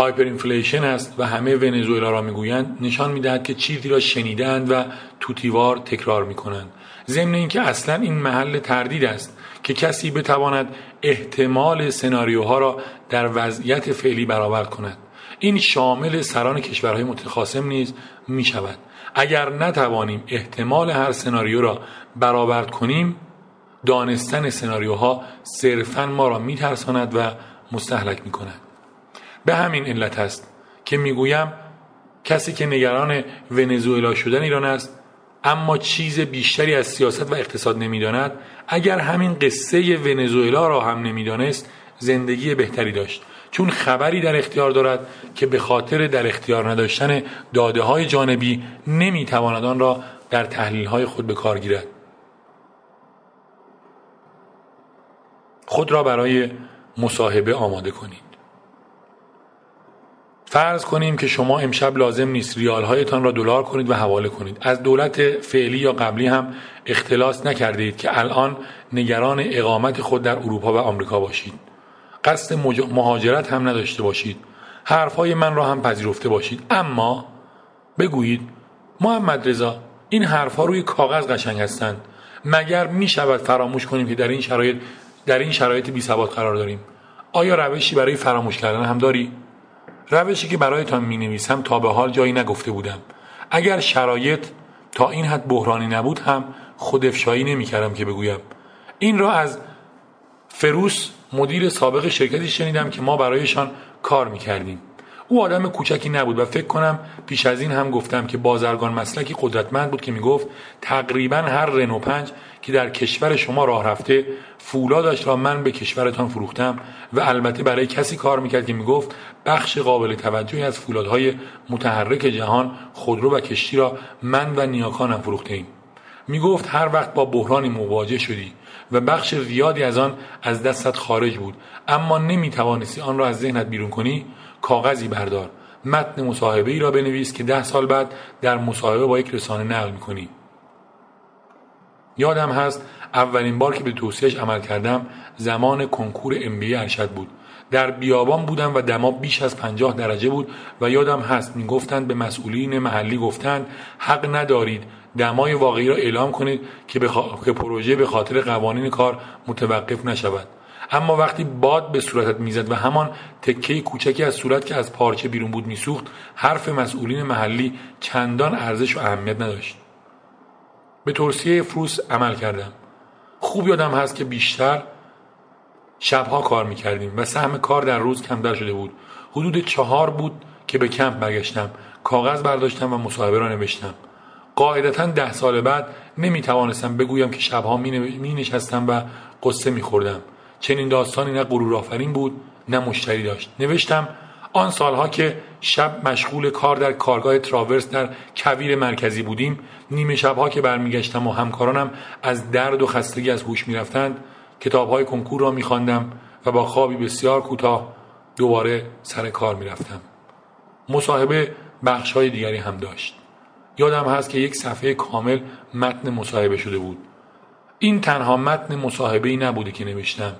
hyperinflation است و همه ونزوئلا را می‌گویند نشان می‌دهد که چیزی را شنیدند و توتیوار تکرار می‌کنند. ضمن اینکه اصلا این محل تردید است که کسی بتواند احتمال سناریوها را در وضعیت فعلی برآورد کند. این شامل سران کشورهای متخاصم نیز می شود اگر نتوانیم احتمال هر سناریو را برآورد کنیم دانستن سناریوها صرفا ما را میترساند و مستحلک می کند. به همین علت است که می‌گویم کسی که نگران ونزوئلا شدن ایران است اما چیز بیشتری از سیاست و اقتصاد نمی‌داند اگر همین قصه ونزوئلا را هم نمی‌دانست زندگی بهتری داشت. چون خبری در اختیار دارد که به خاطر در اختیار نداشتن داده های جانبی نمی‌تواند آن را در تحلیل های خود به کار گیرد. خود را برای مصاحبه آماده کنید. فرض کنیم که شما امشب لازم نیست ریال هایتان را دلار کنید و حواله کنید. از دولت فعلی یا قبلی هم اختلاس نکردید که الان نگران اقامت خود در اروپا و آمریکا باشید. قصد مهاجرت هم نداشته باشید. حرفهای من را هم پذیرفته باشید. اما بگویید محمد رضا این حرفها روی کاغذ قشنگ هستند. مگر می شود فراموش کنیم که در این شرایط در این شرایط بی ثبات قرار داریم؟ آیا روشی برای فراموش کردن هم داری؟ روشی که برایتان می نویسم تا به حال جایی نگفته بودم. اگر شرایط تا این حد بحرانی نبود هم خود افشایی نمی کردم که بگویم. این را از فروس مدیر سابق شرکتی شنیدم که ما برایشان کار می کردیم او آدم کوچکی نبود و فکر کنم پیش از این هم گفتم که بازرگان مسلکی قدرتمند بود که می‌گفت تقریبا هر رنو پنج که در کشور شما راه رفته فولادش را من به کشورتان فروختم و البته برای کسی کار می‌کرد که می‌گفت بخش قابل توجهی از فولادهای متحرک جهان خودرو و کشتی را من و نیاکانم فروخته ایم می‌گفت هر وقت با بحرانی مواجه شدی و بخش زیادی از آن از دستت خارج بود اما نمی‌توانستی آن را از ذهنت بیرون کنی کاغذی بردار. متن مصاحبه ای را بنویس که ده سال بعد در مصاحبه با یک رسانه نقل می‌کنی یادم هست اولین بار که به توصیهش عمل کردم زمان کنکور ام ارشد بود. در بیابان بودم و دما بیش از پنجاه درجه بود و یادم هست می‌گفتند به مسئولین محلی گفتند حق ندارید دمای واقعی را اعلام کنید که, بخ... که پروژه به خاطر قوانین کار متوقف نشود. اما وقتی باد به صورتت می‌زد و همان تکه کوچکی از صورت که از پارچه بیرون بود میسوخت حرف مسئولین محلی چندان ارزش و اهمیت نداشت. به توصیه فروس عمل کردم. خوب یادم هست که بیشتر شبها کار می‌کردیم و سهم کار در روز کمتر شده بود. حدود چهار بود که به کمپ برگشتم کاغذ برداشتم و مصاحبه را نوشتم. قاعدتا ده سال بعد نمی توانستم بگویم که شبها می نشستم و قصه می خوردم چنین داستانی نه غرور آفرین بود نه مشتری داشت. نوشتم آن سالها که شب مشغول کار در کارگاه تراورس در کویر مرکزی بودیم نیمه شبها که برمیگشتم و همکارانم از درد و خستگی از هوش می‌رفتند کتابهای کنکور را میخواندم و با خوابی بسیار کوتاه دوباره سر کار می‌رفتم. مصاحبه بخش های دیگری هم داشت. یادم هست که یک صفحه کامل متن مصاحبه شده بود. این تنها متن مصاحبه ای نبوده که نوشتم.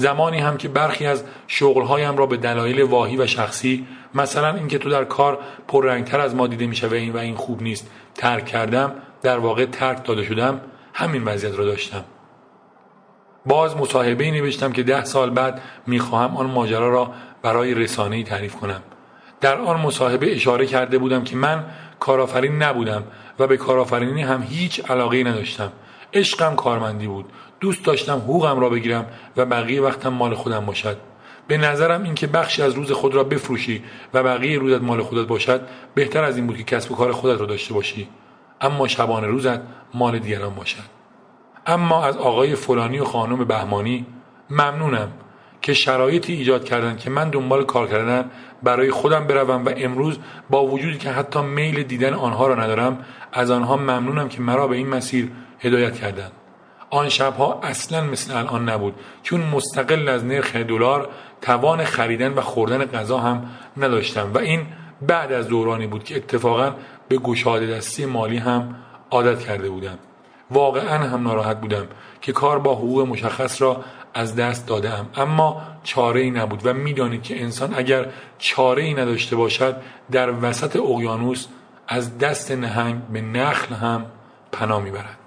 زمانی هم که برخی از شغلهایم را به دلایل واهی و شخصی مثلا اینکه تو در کار پررنگتر از ما دیده و این و این خوب نیست ترک کردم در واقع ترک داده شدم همین وضعیت را داشتم. باز مصاحبه ای نوشتم که ده سال بعد می‌خواهم آن ماجرا را برای رسانه ای تعریف کنم. در آن مصاحبه اشاره کرده بودم که من کارآفرین نبودم و به کارآفرینی هم هیچ علاقه نداشتم. عشقم کارمندی بود. دوست داشتم حقوقم را بگیرم و بقیه وقتم مال خودم باشد. به نظرم اینکه بخشی از روز خود را بفروشی و بقیه روزت مال خودت باشد بهتر از این بود که کسب و کار خودت را داشته باشی. اما شبانه روزت مال دیگران باشد. اما از آقای فلانی و خانم بهمانی ممنونم که شرایطی ایجاد کردن که من دنبال کار کردن برای خودم بروم و امروز با وجودی که حتی میل دیدن آنها را ندارم از آنها ممنونم که مرا به این مسیر هدایت کردند. آن شبها اصلا مثل الان نبود. چون مستقل از نرخ دلار توان خریدن و خوردن غذا هم نداشتم. و این بعد از دورانی بود که اتفاقا به گشاده دستی مالی هم عادت کرده بودم. واقعا هم ناراحت بودم که کار با حقوق مشخص را از دست دادم اما چاره ای نبود و می‌دانید که انسان اگر چاره ای نداشته باشد در وسط اقیانوس از دست نهنگ به نخل هم پناه می‌برد.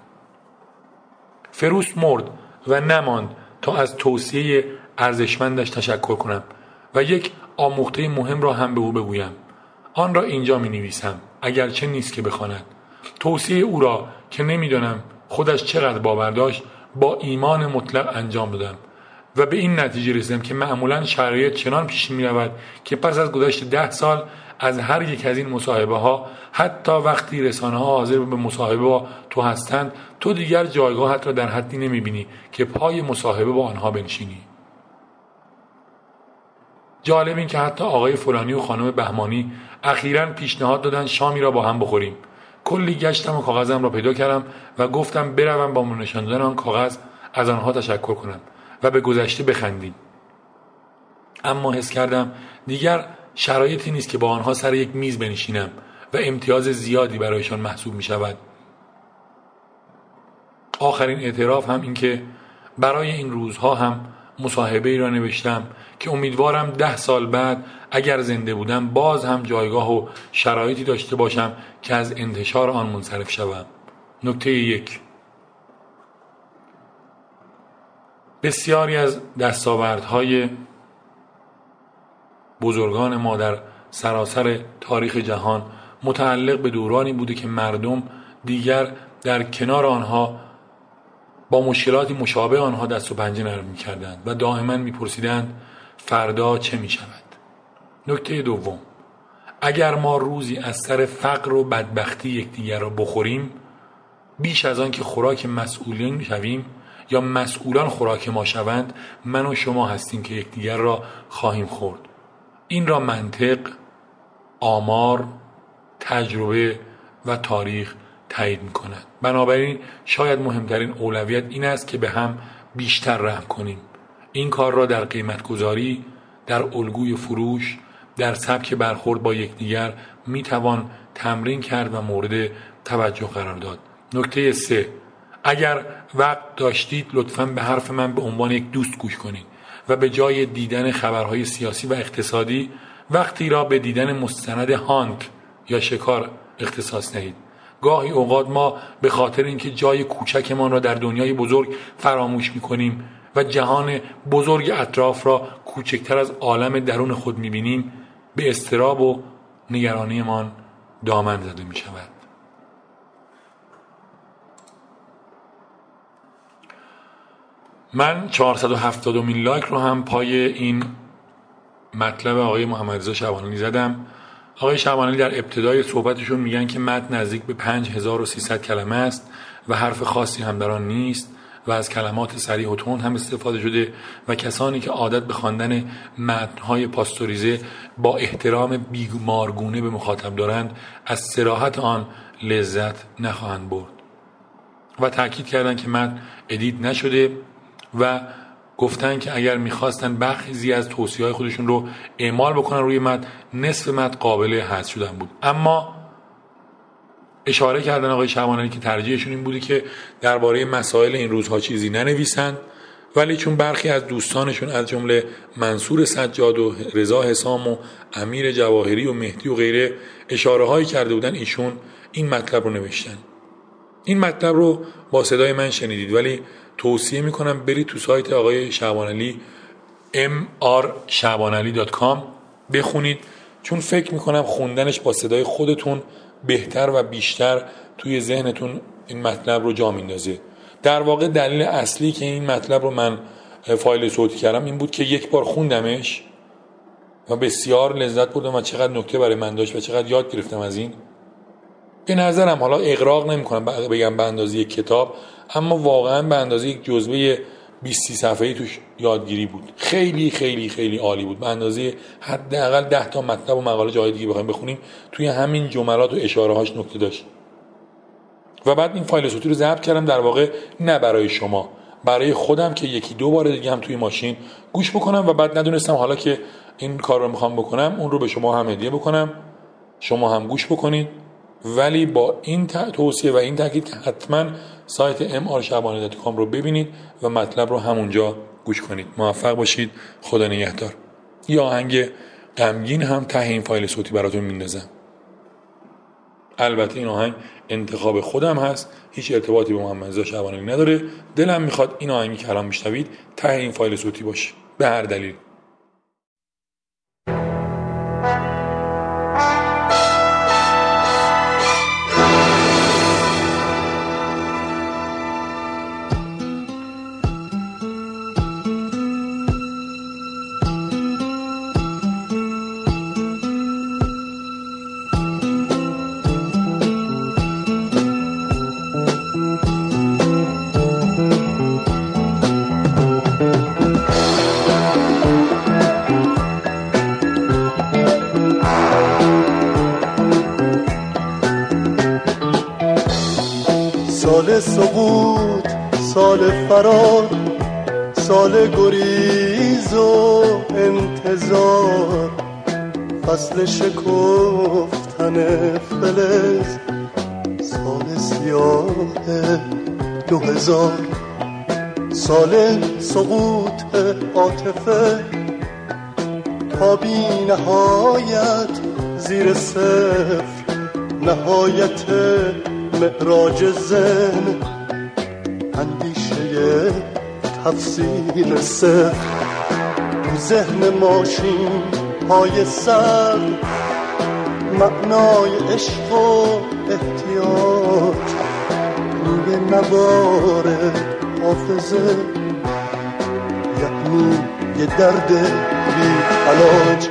فروس مرد و نماند تا از توصیه ارزشمندش تشکر کنم و یک آموخته مهم را هم به او بگویم. آن را اینجا می نویسم اگرچه نیست که بخواند. توصیه او را که نمی‌دانم خودش چقدر باور داشت با ایمان مطلق انجام دادم و به این نتیجه رسیدم که معمولا شرایط چنان پیش می رود که پس از گذشت ده سال از هر یک از این مصاحبه ها حتی وقتی رسانه ها حاضر به مصاحبه با تو هستند تو دیگر جایگاهت را در حدی نمی بینی که پای مصاحبه با آنها بنشینی. جالب این که حتی آقای فلانی و خانم بهمانی اخیرا پیشنهاد دادن شامی را با هم بخوریم. کلی گشتم و کاغذم را پیدا کردم و گفتم بروم با نشان دادن آن کاغذ از آنها تشکر کنم و به گذشته بخندیم. اما حس کردم دیگر شرایطی نیست که با آنها سر یک میز بنشینم و امتیاز زیادی برایشان محسوب می شود آخرین اعتراف هم این که برای این روزها هم مصاحبه ای را نوشتم که امیدوارم ده سال بعد اگر زنده بودم باز هم جایگاه و شرایطی داشته باشم که از انتشار آن منصرف شوم. نکته یک. بسیاری از دستاوردهای بزرگان ما در سراسر تاریخ جهان متعلق به دورانی بوده که مردم دیگر در کنار آنها با مشکلاتی مشابه آنها دست و پنجه نرم می کردند و دائما می پرسیدند فردا چه می شود نکته دوم اگر ما روزی از سر فقر و بدبختی یکدیگر را بخوریم بیش از آن که خوراک مسئولین شویم یا مسئولان خوراک ما شوند من و شما هستیم که یکدیگر را خواهیم خورد. این را منطق آمار تجربه و تاریخ تایید می کند بنابراین شاید مهمترین اولویت این است که به هم بیشتر رحم کنیم. این کار را در قیمت گذاری در الگوی فروش در سبک برخورد با یکدیگر می توان تمرین کرد و مورد توجه قرار داد. نکته سه اگر وقت داشتید لطفا به حرف من به عنوان یک دوست گوش کنید. و به جای دیدن خبرهای سیاسی و اقتصادی وقتی را به دیدن مستند هانت یا شکار اختصاص دهید گاهی اوقات ما به خاطر اینکه جای کوچکمان را در دنیای بزرگ فراموش می‌کنیم و جهان بزرگ اطراف را کوچکتر از عالم درون خود می‌بینیم به استراب و نگرانیمان دامن زده می شود. من 470 مین لایک رو هم پای این مطلب آقای محمد رضا شبانانی زدم. آقای شبانانی در ابتدای صحبتشون میگن که متن نزدیک به 5300 کلمه است و حرف خاصی هم در آن نیست و از کلمات سریع و تند هم استفاده شده و کسانی که عادت به خواندن متنهای پاستوریزه با احترام بیمارگونه به مخاطب دارند از سراحت آن لذت نخواهند برد. و تاکید کردند که متن ادیت نشده و گفتن که اگر می‌خواستن بخیزی از توصیه های خودشون رو اعمال بکنن روی متن نصف متن قابل حذف شدن بود. اما اشاره کردن آقای شمانانی که ترجیحشون این بودی که درباره مسائل این روزها چیزی ننویسند ولی چون برخی از دوستانشون از جمله منصور سجاد و رضا حسام و امیر جواهری و مهدی و غیره اشاره هایی کرده بودن ایشون این مطلب رو نوشتن. این مطلب رو با صدای من شنیدید ولی توصیه می‌کنم برید تو سایت آقای شعبانعلی mrshabanali.com بخونید چون فکر می‌کنم خوندنش با صدای خودتون بهتر و بیشتر توی ذهنتون این مطلب رو جا میندازه. در واقع دلیل اصلی که این مطلب رو من فایل صوتی کردم این بود که یک بار خوندمش و بسیار لذت بردم و چقدر نکته برای من داشت و چقدر یاد گرفتم از این. به نظرم حالا اقراق نمی کنم بگم به اندازه کتاب. اما واقعا به اندازه یک جزوه 20 صفحه‌ای توش یادگیری بود. خیلی خیلی خیلی عالی بود. به اندازه حداقل 10 تا مطلب و مقاله جای دیگه بخوایم بخونیم توی همین جملات و اشاره هاش نکته داشت. و بعد این فایل صوتی رو ضبط کردم در واقع نه برای شما برای خودم که یکی دو بار دیگه هم توی ماشین گوش بکنم و بعد ندونستم حالا که این کار رو می‌خوام بکنم اون رو به شما هم هدیه بکنم. شما هم گوش بکنید. ولی با این توصیه و این تاکید حتما سایت mrshabani.com رو ببینید و مطلب رو همونجا گوش کنید. موفق باشید. خدا نگهدار. یا آهنگ غمگین هم ته این فایل صوتی براتون میندازم. البته این آهنگ انتخاب خودم هست. هیچ ارتباطی به محمد شعبانی نداره. دلم می‌خواد این آهنگی که الان میشنوید ته این فایل صوتی باشه. به هر دلیل. فصل شکفتن فلز سال سیاه دو هزار سال سقوط عاطفه تا بی نهایت زیر صفر نهایت معراج زن اندیشه تفسیر صفر. ذهن ماشین های سر معنای عشق و احتیاج. روی نوار حافظه. یعنی یه درد بی علاج.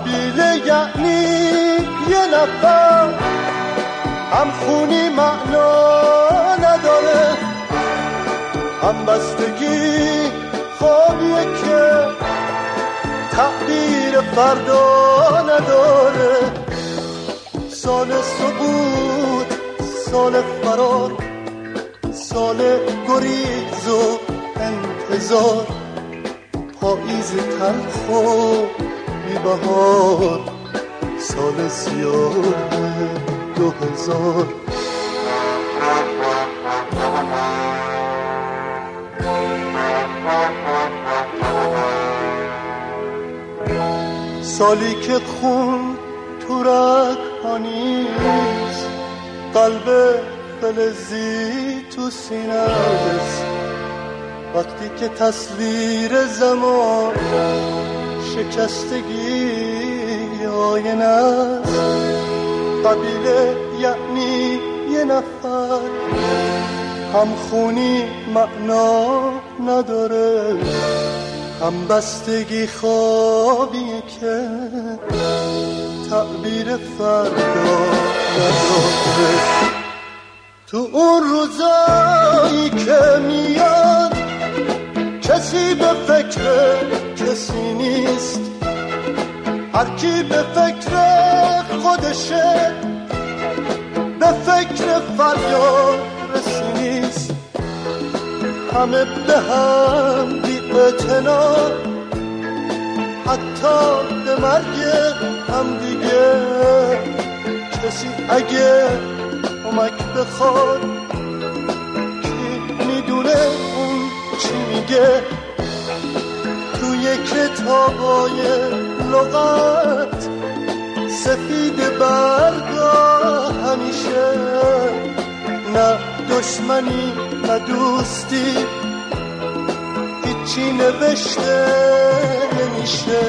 قبیله یعنی یه نفر. هم خونی معنا نداره هم بستگی خوابیه که تعبیر فردا نداره. سال سقوط سال فرار سال گریز و انتظار. پاییز تلخ و بهار سال سیاه دو هزار. سالی که خون تو نیست قلب فلزی تو سینه وقتی که تصویر زمان شکستگی آینه است. قبیله یعنی یه نفر. هم خونی معنا نداره هم بستگی خوابی که تعبیر فردا نداره. تو اون روزایی که میاد کسی به فکر کسی نیست. هر کی به فکر خودشه به فکر فریاد رسی نیست. همه به هم بی حتی به مرگ هم دیگه. کسی اگه کمک بخواد کی می‌دونه؟ میگه توی کتابای لغت سفید برگا همیشه نه دشمنی نه دوستی هیچی نوشته نمیشه.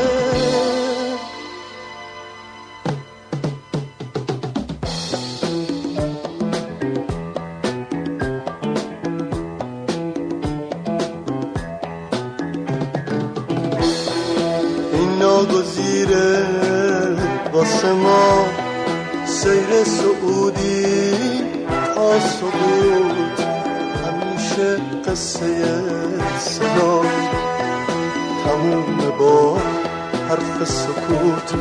قصه سلام تموم با حرف سکوت.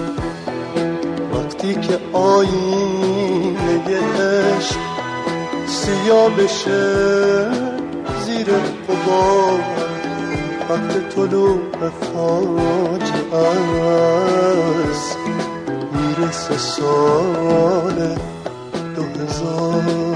وقتی که آینه عشق سیاه بشه زیر قبار وقت طلوع فاجعه است. می‌رسه سال دو هزار.